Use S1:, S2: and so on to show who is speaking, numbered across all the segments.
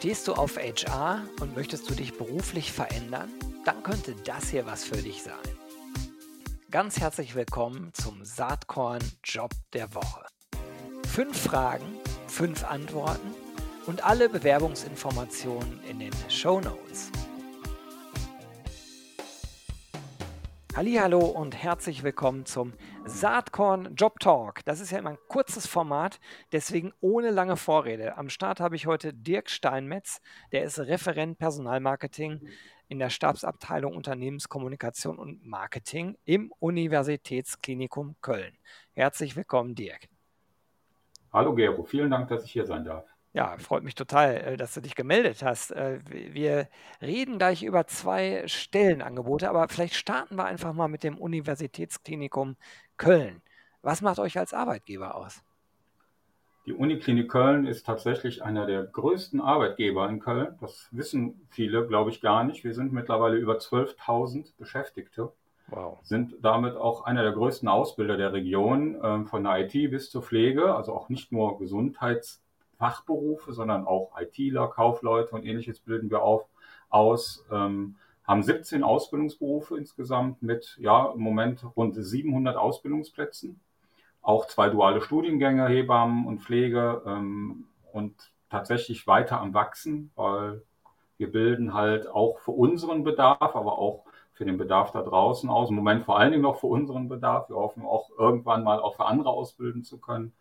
S1: Stehst du auf HR und möchtest du dich beruflich verändern? Dann könnte das hier was für dich sein. Ganz herzlich willkommen zum Saatkorn Job der Woche. Fünf Fragen, fünf Antworten und alle Bewerbungsinformationen in den Show Notes. Hallo und herzlich willkommen zum Saatkorn Job Talk. Das ist ja immer ein kurzes Format, deswegen ohne lange Vorrede. Am Start habe ich heute Dirk Steinmetz, der ist Referent Personalmarketing in der Stabsabteilung Unternehmenskommunikation und Marketing im Universitätsklinikum Köln. Herzlich willkommen, Dirk.
S2: Hallo Gero, vielen Dank, dass ich hier sein darf.
S1: Ja, freut mich total, äh, dass du dich gemeldet hast. Äh, wir reden gleich über zwei Stellenangebote, aber vielleicht starten wir einfach mal mit dem Universitätsklinikum Köln. Was macht euch als Arbeitgeber aus?
S2: Die Uniklinik Köln ist tatsächlich einer der größten Arbeitgeber in Köln. Das wissen viele, glaube ich, gar nicht. Wir sind mittlerweile über 12.000 Beschäftigte. Wow. Sind damit auch einer der größten Ausbilder der Region, ähm, von der IT bis zur Pflege, also auch nicht nur Gesundheits- Fachberufe, sondern auch ITler, Kaufleute und ähnliches bilden wir auf, aus. Ähm, haben 17 Ausbildungsberufe insgesamt mit, ja, im Moment rund 700 Ausbildungsplätzen. Auch zwei duale Studiengänge, Hebammen und Pflege ähm, und tatsächlich weiter am Wachsen, weil wir bilden halt auch für unseren Bedarf, aber auch für den Bedarf da draußen aus. Im Moment vor allen Dingen noch für unseren Bedarf. Wir hoffen auch irgendwann mal auch für andere ausbilden zu können.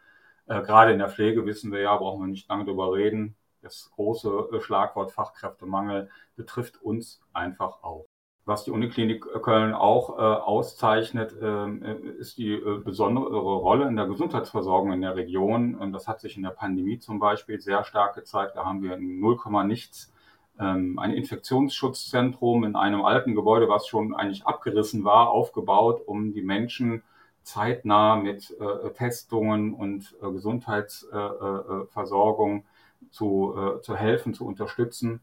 S2: Äh, gerade in der Pflege wissen wir ja, brauchen wir nicht lange darüber reden. Das große äh, Schlagwort Fachkräftemangel betrifft uns einfach auch. Was die Uniklinik Köln auch äh, auszeichnet, ähm, äh, ist die äh, besondere Rolle in der Gesundheitsversorgung in der Region. Und das hat sich in der Pandemie zum Beispiel sehr stark gezeigt. Da haben wir in 0, nichts ähm, ein Infektionsschutzzentrum in einem alten Gebäude, was schon eigentlich abgerissen war, aufgebaut, um die Menschen zeitnah mit äh, Testungen und äh, Gesundheitsversorgung äh, äh zu, äh, zu helfen, zu unterstützen.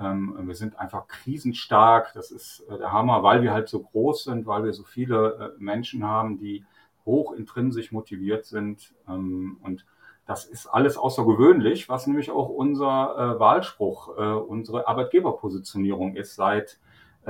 S2: Ähm, wir sind einfach krisenstark. Das ist der Hammer, weil wir halt so groß sind, weil wir so viele Menschen haben, die hoch intrinsisch motiviert sind. Ähm, und das ist alles außergewöhnlich, was nämlich auch unser Wahlspruch, unsere Arbeitgeberpositionierung ist seit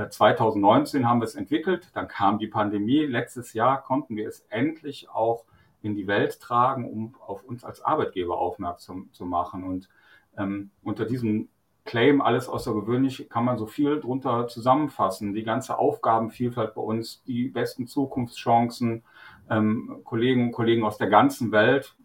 S2: 2019 äh, haben wir es entwickelt, dann kam die Pandemie. Letztes Jahr konnten wir es endlich auch in die Welt tragen, um auf uns als Arbeitgeber aufmerksam zu machen. Und ähm, unter diesem Claim alles außergewöhnlich kann man so viel drunter zusammenfassen. Die ganze Aufgabenvielfalt bei uns, die besten Zukunftschancen, ähm, Kollegen und Kollegen aus der ganzen Welt.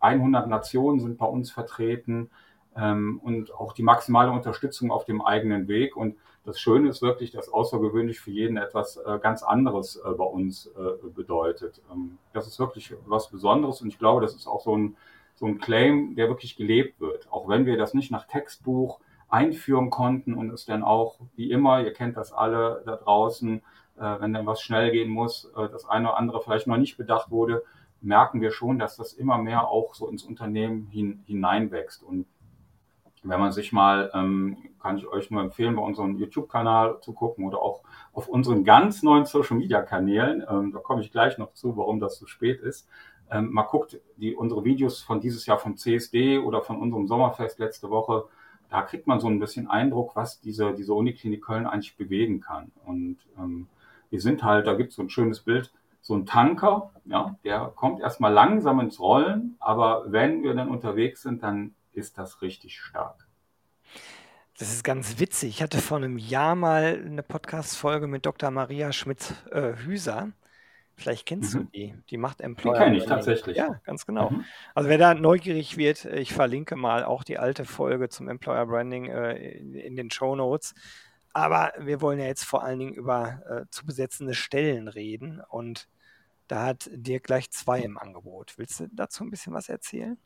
S2: 100 Nationen sind bei uns vertreten ähm, und auch die maximale Unterstützung auf dem eigenen Weg. Und das Schöne ist wirklich, dass außergewöhnlich für jeden etwas äh, ganz anderes äh, bei uns äh, bedeutet. Ähm, das ist wirklich was Besonderes und ich glaube, das ist auch so ein, so ein Claim, der wirklich gelebt wird. Auch wenn wir das nicht nach Textbuch einführen konnten und es dann auch, wie immer, ihr kennt das alle da draußen, wenn dann was schnell gehen muss, das eine oder andere vielleicht noch nicht bedacht wurde, merken wir schon, dass das immer mehr auch so ins Unternehmen hin, hineinwächst. Und wenn man sich mal, ähm, kann ich euch nur empfehlen, bei unserem YouTube-Kanal zu gucken oder auch auf unseren ganz neuen Social-Media-Kanälen, ähm, da komme ich gleich noch zu, warum das so spät ist, ähm, mal guckt, die, unsere Videos von dieses Jahr vom CSD oder von unserem Sommerfest letzte Woche, da kriegt man so ein bisschen Eindruck, was diese, diese Uniklinik Köln eigentlich bewegen kann. Und ähm, wir sind halt, da gibt es so ein schönes Bild, so ein Tanker, ja, der kommt erstmal langsam ins Rollen, aber wenn wir dann unterwegs sind, dann ist das richtig stark.
S1: Das ist ganz witzig. Ich hatte vor einem Jahr mal eine Podcast-Folge mit Dr. Maria Schmitz-Hüser. Äh, Vielleicht kennst mhm. du die. Die macht Employer.
S2: Die kenne ich tatsächlich.
S1: Ja, ganz genau. Mhm. Also wer da neugierig wird, ich verlinke mal auch die alte Folge zum Employer Branding äh, in, in, den Show Notes. Aber wir wollen ja jetzt vor allen Dingen über äh, zu besetzende Stellen reden und da hat dir gleich zwei im Angebot. Willst du dazu ein bisschen was erzählen?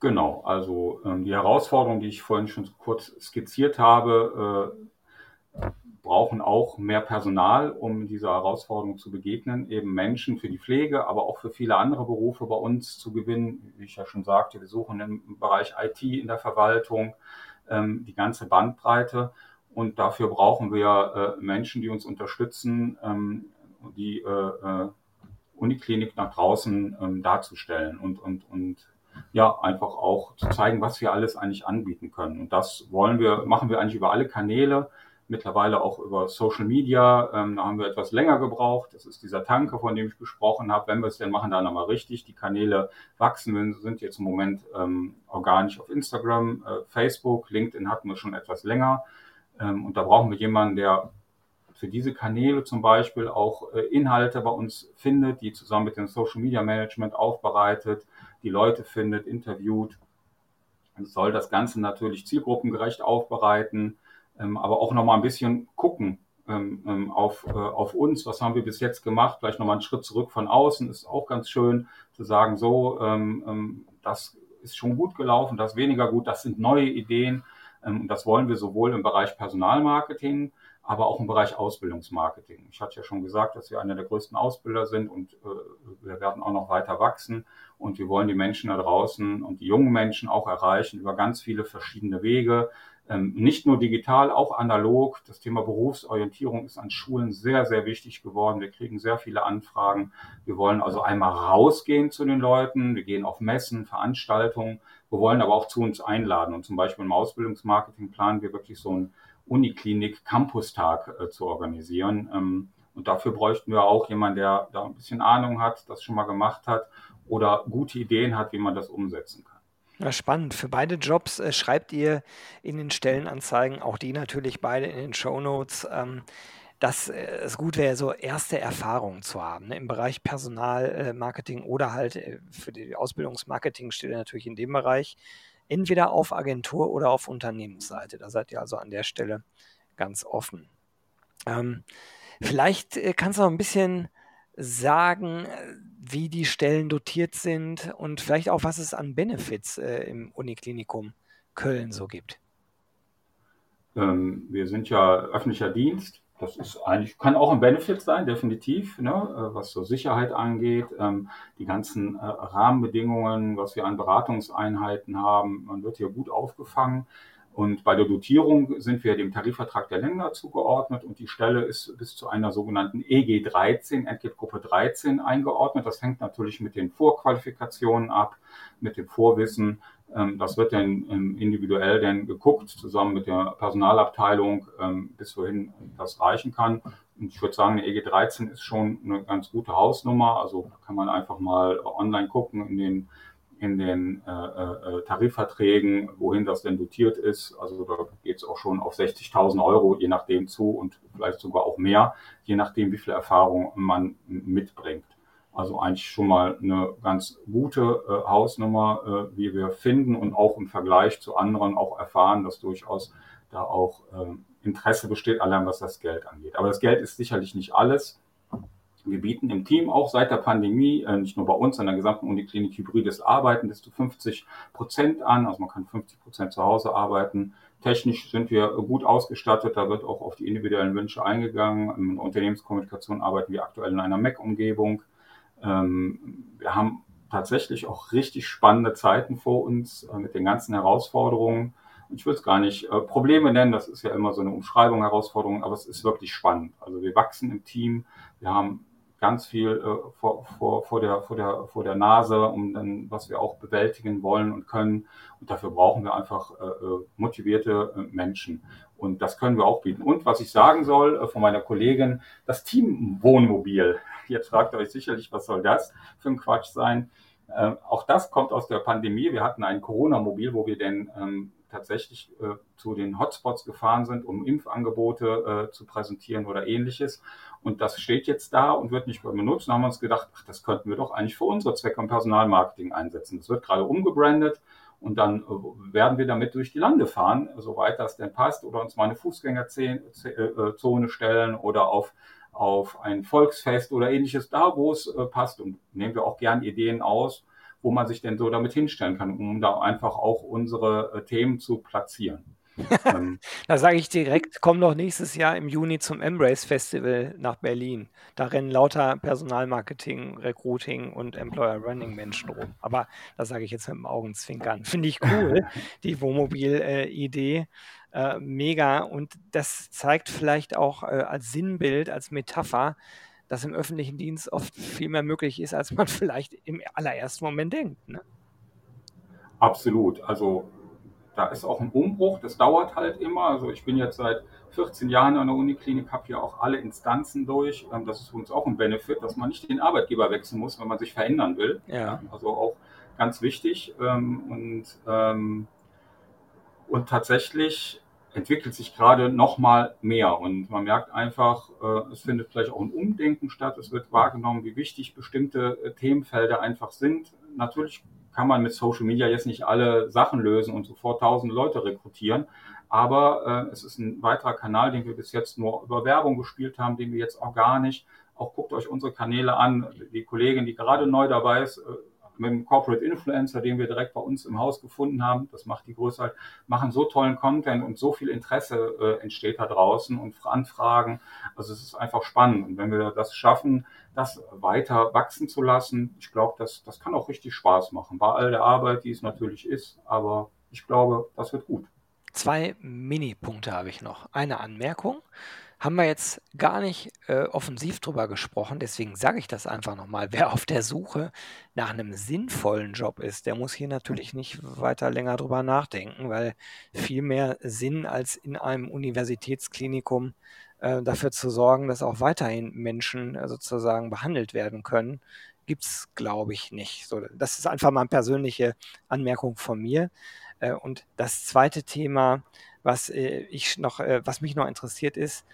S2: Genau, also ähm, die Herausforderungen, die ich vorhin schon kurz skizziert habe, äh, brauchen auch mehr Personal, um dieser Herausforderung zu begegnen, eben Menschen für die Pflege, aber auch für viele andere Berufe bei uns zu gewinnen. Wie ich ja schon sagte, wir suchen im Bereich IT in der Verwaltung ähm, die ganze Bandbreite und dafür brauchen wir äh, Menschen, die uns unterstützen, ähm, die äh, äh Uniklinik nach draußen ähm, darzustellen und, und, und ja, einfach auch zu zeigen, was wir alles eigentlich anbieten können. Und das wollen wir, machen wir eigentlich über alle Kanäle, mittlerweile auch über Social Media. Ähm, da haben wir etwas länger gebraucht. Das ist dieser Tanke, von dem ich gesprochen habe. Wenn wir es denn machen, dann nochmal richtig. Die Kanäle wachsen. Wir sind jetzt im Moment ähm, organisch auf Instagram, äh, Facebook, LinkedIn hatten wir schon etwas länger. Ähm, und da brauchen wir jemanden, der für diese Kanäle zum Beispiel auch äh, Inhalte bei uns findet, die zusammen mit dem Social Media Management aufbereitet, die Leute findet, interviewt. Und soll das Ganze natürlich zielgruppengerecht aufbereiten, ähm, aber auch nochmal ein bisschen gucken ähm, ähm, auf, äh, auf uns, was haben wir bis jetzt gemacht, vielleicht nochmal einen Schritt zurück von außen, ist auch ganz schön zu sagen, so, das ist schon gut gelaufen, das weniger gut, das sind neue Ideen. Ähm, das wollen wir sowohl im Bereich Personalmarketing, aber auch im Bereich Ausbildungsmarketing. Ich hatte ja schon gesagt, dass wir einer der größten Ausbilder sind und äh, wir werden auch noch weiter wachsen und wir wollen die Menschen da draußen und die jungen Menschen auch erreichen über ganz viele verschiedene Wege. Ähm, nicht nur digital, auch analog. Das Thema Berufsorientierung ist an Schulen sehr, sehr wichtig geworden. Wir kriegen sehr viele Anfragen. Wir wollen also einmal rausgehen zu den Leuten. Wir gehen auf Messen, Veranstaltungen. Wir wollen aber auch zu uns einladen. Und zum Beispiel im Ausbildungsmarketing planen wir wirklich so einen Uniklinik Campustag äh, zu organisieren. Ähm, und dafür bräuchten wir auch jemanden, der da ein bisschen Ahnung hat, das schon mal gemacht hat oder gute Ideen hat, wie man das umsetzen kann.
S1: Ja, spannend. Für beide Jobs äh, schreibt ihr in den Stellenanzeigen, auch die natürlich beide in den Show Notes, ähm, dass äh, es gut wäre, so erste Erfahrungen zu haben ne, im Bereich Personalmarketing äh, oder halt äh, für die Ausbildungsmarketingstelle natürlich in dem Bereich entweder auf Agentur oder auf Unternehmensseite. Da seid ihr also an der Stelle ganz offen. Ähm, vielleicht äh, kannst du noch ein bisschen sagen, äh, wie die Stellen dotiert sind und vielleicht auch, was es an Benefits äh, im Uniklinikum Köln so gibt.
S2: Ähm, wir sind ja öffentlicher Dienst. Das ist eigentlich, kann auch ein Benefit sein, definitiv, ne, äh, was so Sicherheit angeht, ähm, die ganzen äh, Rahmenbedingungen, was wir an Beratungseinheiten haben. Man wird hier gut aufgefangen. Und bei der Dotierung sind wir dem Tarifvertrag der Länder zugeordnet und die Stelle ist bis zu einer sogenannten EG 13, Entgeltgruppe 13 eingeordnet. Das hängt natürlich mit den Vorqualifikationen ab, mit dem Vorwissen. Ähm, das wird dann ähm, individuell dann geguckt, zusammen mit der Personalabteilung, ähm, bis wohin das reichen kann. Und ich würde sagen, eine EG 13 ist schon eine ganz gute Hausnummer. Also kann man einfach mal online gucken in den in den äh, äh, Tarifverträgen, wohin das denn dotiert ist. Also da geht es auch schon auf 60.000 Euro, je nachdem zu und vielleicht sogar auch mehr, je nachdem, wie viel Erfahrung man mitbringt. Also eigentlich schon mal eine ganz gute äh, Hausnummer, äh, wie wir finden und auch im Vergleich zu anderen auch erfahren, dass durchaus da auch äh, Interesse besteht, allein was das Geld angeht. Aber das Geld ist sicherlich nicht alles. Wir bieten im Team auch seit der Pandemie, äh, nicht nur bei uns, sondern der gesamten Uniklinik hybrides Arbeiten bis zu 50 Prozent an. Also man kann 50 Prozent zu Hause arbeiten. Technisch sind wir gut ausgestattet. Da wird auch auf die individuellen Wünsche eingegangen. In Unternehmenskommunikation arbeiten wir aktuell in einer Mac-Umgebung. Ähm, wir haben tatsächlich auch richtig spannende Zeiten vor uns äh, mit den ganzen Herausforderungen. Ich würde es gar nicht äh, Probleme nennen, das ist ja immer so eine Umschreibung, Herausforderung, aber es ist wirklich spannend. Also wir wachsen im Team, wir haben ganz viel äh, vor, vor, vor, der, vor, der, vor der Nase, um dann, was wir auch bewältigen wollen und können. Und dafür brauchen wir einfach motivierte Menschen. Und das können wir auch bieten. Und was ich sagen soll von meiner Kollegin, das Team Wohnmobil. Jetzt fragt ihr euch sicherlich, was soll das für ein Quatsch sein? Äh, auch das kommt aus der Pandemie. Wir hatten ein Corona-Mobil, wo wir denn ähm, tatsächlich äh, zu den Hotspots gefahren sind, um Impfangebote äh, zu präsentieren oder ähnliches. Und das steht jetzt da und wird nicht mehr benutzt. Da haben wir uns gedacht, ach, das könnten wir doch eigentlich für unsere Zwecke im Personalmarketing einsetzen. Das wird gerade umgebrandet und dann äh, werden wir damit durch die Lande fahren, soweit das denn passt, oder uns mal eine Fußgängerzone äh, stellen oder auf auf ein Volksfest oder ähnliches, da wo es äh, passt. Und nehmen wir auch gern Ideen aus, wo man sich denn so damit hinstellen kann, um da einfach auch unsere äh, Themen zu platzieren.
S1: Ähm, da sage ich direkt, komm doch nächstes Jahr im Juni zum Embrace Festival nach Berlin. Da rennen lauter Personalmarketing, Recruiting und Employer Branding Menschen rum. Aber das sage ich jetzt mit dem Augenzwinkern. Finde ich cool, die Wohnmobil-Idee. Äh, mega. Und das zeigt vielleicht auch äh, als Sinnbild, als Metapher, dass im öffentlichen Dienst oft viel mehr möglich ist, als man vielleicht im allerersten Moment denkt. Ne?
S2: Absolut. Also da ist auch ein Umbruch, das dauert halt immer. Also ich bin jetzt seit 14 Jahren an der Uniklinik, habe hier auch alle Instanzen durch. Ähm, das ist für uns auch ein Benefit, dass man nicht den Arbeitgeber wechseln muss, wenn man sich verändern will. Ja. Also auch ganz wichtig. Ähm, und, ähm, und tatsächlich entwickelt sich gerade noch mal mehr und man merkt einfach, äh, es findet vielleicht auch ein Umdenken statt. Es wird wahrgenommen, wie wichtig bestimmte äh, Themenfelder einfach sind. Natürlich kann man mit Social Media jetzt nicht alle Sachen lösen und sofort tausend Leute rekrutieren. Aber äh, es ist ein weiterer Kanal, den wir bis jetzt nur über Werbung gespielt haben, den wir jetzt nicht. Auch guckt euch unsere Kanäle an. Die Kollegin, die gerade neu dabei ist, äh, mit dem Corporate Influencer, den wir direkt bei uns im Haus gefunden haben, das macht die Größe halt, machen so tollen Content und so viel Interesse äh, entsteht da draußen und Anfragen. Also es ist einfach spannend. Und wenn wir das schaffen, das weiter wachsen zu lassen, ich glaube, das, das kann auch richtig Spaß machen. Bei all der Arbeit, die es natürlich ist, aber ich glaube, das wird gut.
S1: Zwei Mini-Punkte habe ich noch. Eine Anmerkung haben wir jetzt gar nicht äh, offensiv drüber gesprochen, deswegen sage ich das einfach nochmal. Wer auf der Suche nach einem sinnvollen Job ist, der muss hier natürlich nicht weiter länger drüber nachdenken, weil viel mehr Sinn als in einem Universitätsklinikum äh, dafür zu sorgen, dass auch weiterhin Menschen äh, sozusagen behandelt werden können, gibt es, glaube ich, nicht. So, das ist einfach mal eine persönliche Anmerkung von mir. Äh, und das zweite Thema, was äh, ich noch, äh, was mich noch interessiert ist,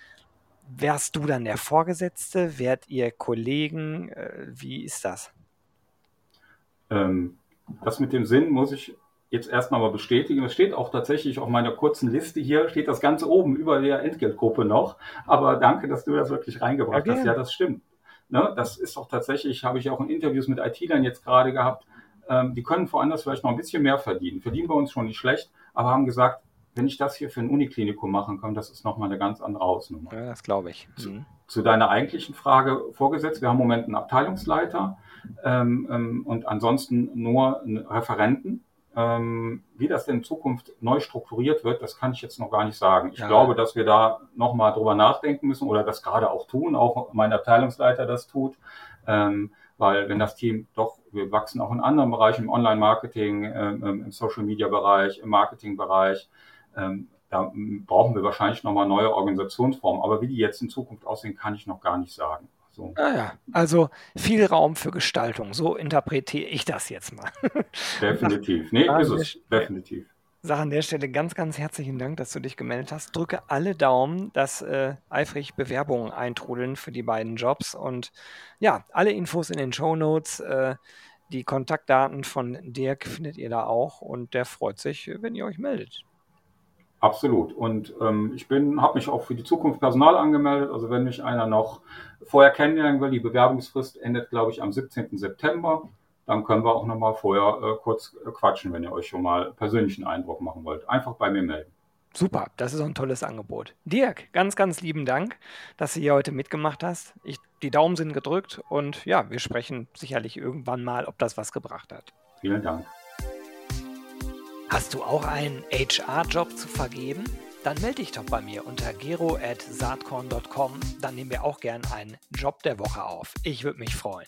S1: wärst du dann der Vorgesetzte? Wärt ihr Kollegen? Äh, wie ist das?
S2: Ähm, das mit dem Sinn muss ich jetzt erstmal mal bestätigen. Es steht auch tatsächlich auf meiner kurzen Liste hier, steht das Ganze oben über der Entgeltgruppe noch. Aber danke, dass du das wirklich reingebracht ja, hast. Ja, das stimmt. Ne, das ist auch tatsächlich, habe ich auch in Interviews mit IT-Lern jetzt gerade gehabt. Ähm, die können woanders vielleicht noch ein bisschen mehr verdienen. Verdienen bei uns schon nicht schlecht, aber haben gesagt, wenn ich das hier für ein Uniklinikum machen kann, das ist nochmal eine ganz andere Hausnummer.
S1: Ja, das glaube ich.
S2: Zu, mhm. zu, deiner eigentlichen Frage vorgesetzt, wir haben im Moment einen Abteilungsleiter ähm, ähm, und ansonsten nur einen Referenten. Ähm, wie das in Zukunft neu strukturiert wird, das kann ich jetzt noch gar nicht sagen. Ich ja. glaube, dass wir da nochmal drüber nachdenken müssen oder das gerade auch tun, auch mein Abteilungsleiter das tut. Ähm, weil wenn das Team doch, wir wachsen auch in anderen Bereichen, im Online-Marketing, ähm, im Social-Media-Bereich, im Marketing-Bereich, ähm, da brauchen wir wahrscheinlich nochmal neue Organisationsformen. Aber wie die jetzt in Zukunft aussehen, kann ich noch gar nicht sagen.
S1: So. Ah ja, also viel Raum für Gestaltung. So interpretiere ich das jetzt mal.
S2: Definitiv. Nee, ist es. Definitiv.
S1: Sag an der Stelle ganz, ganz herzlichen Dank, dass du dich gemeldet hast. Drücke alle Daumen, dass äh, eifrig Bewerbungen eintrudeln für die beiden Jobs. Und ja, alle Infos in den Show Notes. Äh, die Kontaktdaten von Dirk findet ihr da auch. Und der freut sich, wenn ihr euch meldet.
S2: Absolut. Und ähm, ich bin, habe mich auch für die Zukunft Personal angemeldet. Also wenn mich einer noch vorher kennenlernen will, die Bewerbungsfrist endet, glaube ich, am 17. September. Dann können wir auch noch mal vorher äh, kurz äh, quatschen, wenn ihr euch schon mal persönlichen Eindruck machen wollt. Einfach bei mir melden.
S1: Super, das ist ein tolles Angebot. Dirk, ganz, ganz lieben Dank, dass du hier heute mitgemacht hast. Ich, die Daumen sind gedrückt und ja, wir sprechen sicherlich irgendwann mal, ob das was gebracht hat.
S2: Vielen Dank.
S1: Hast du auch einen HR-Job zu vergeben? Dann melde dich doch bei mir unter gero.saatkorn.com. Dann nehmen wir auch gern einen Job der Woche auf. Ich würde mich freuen.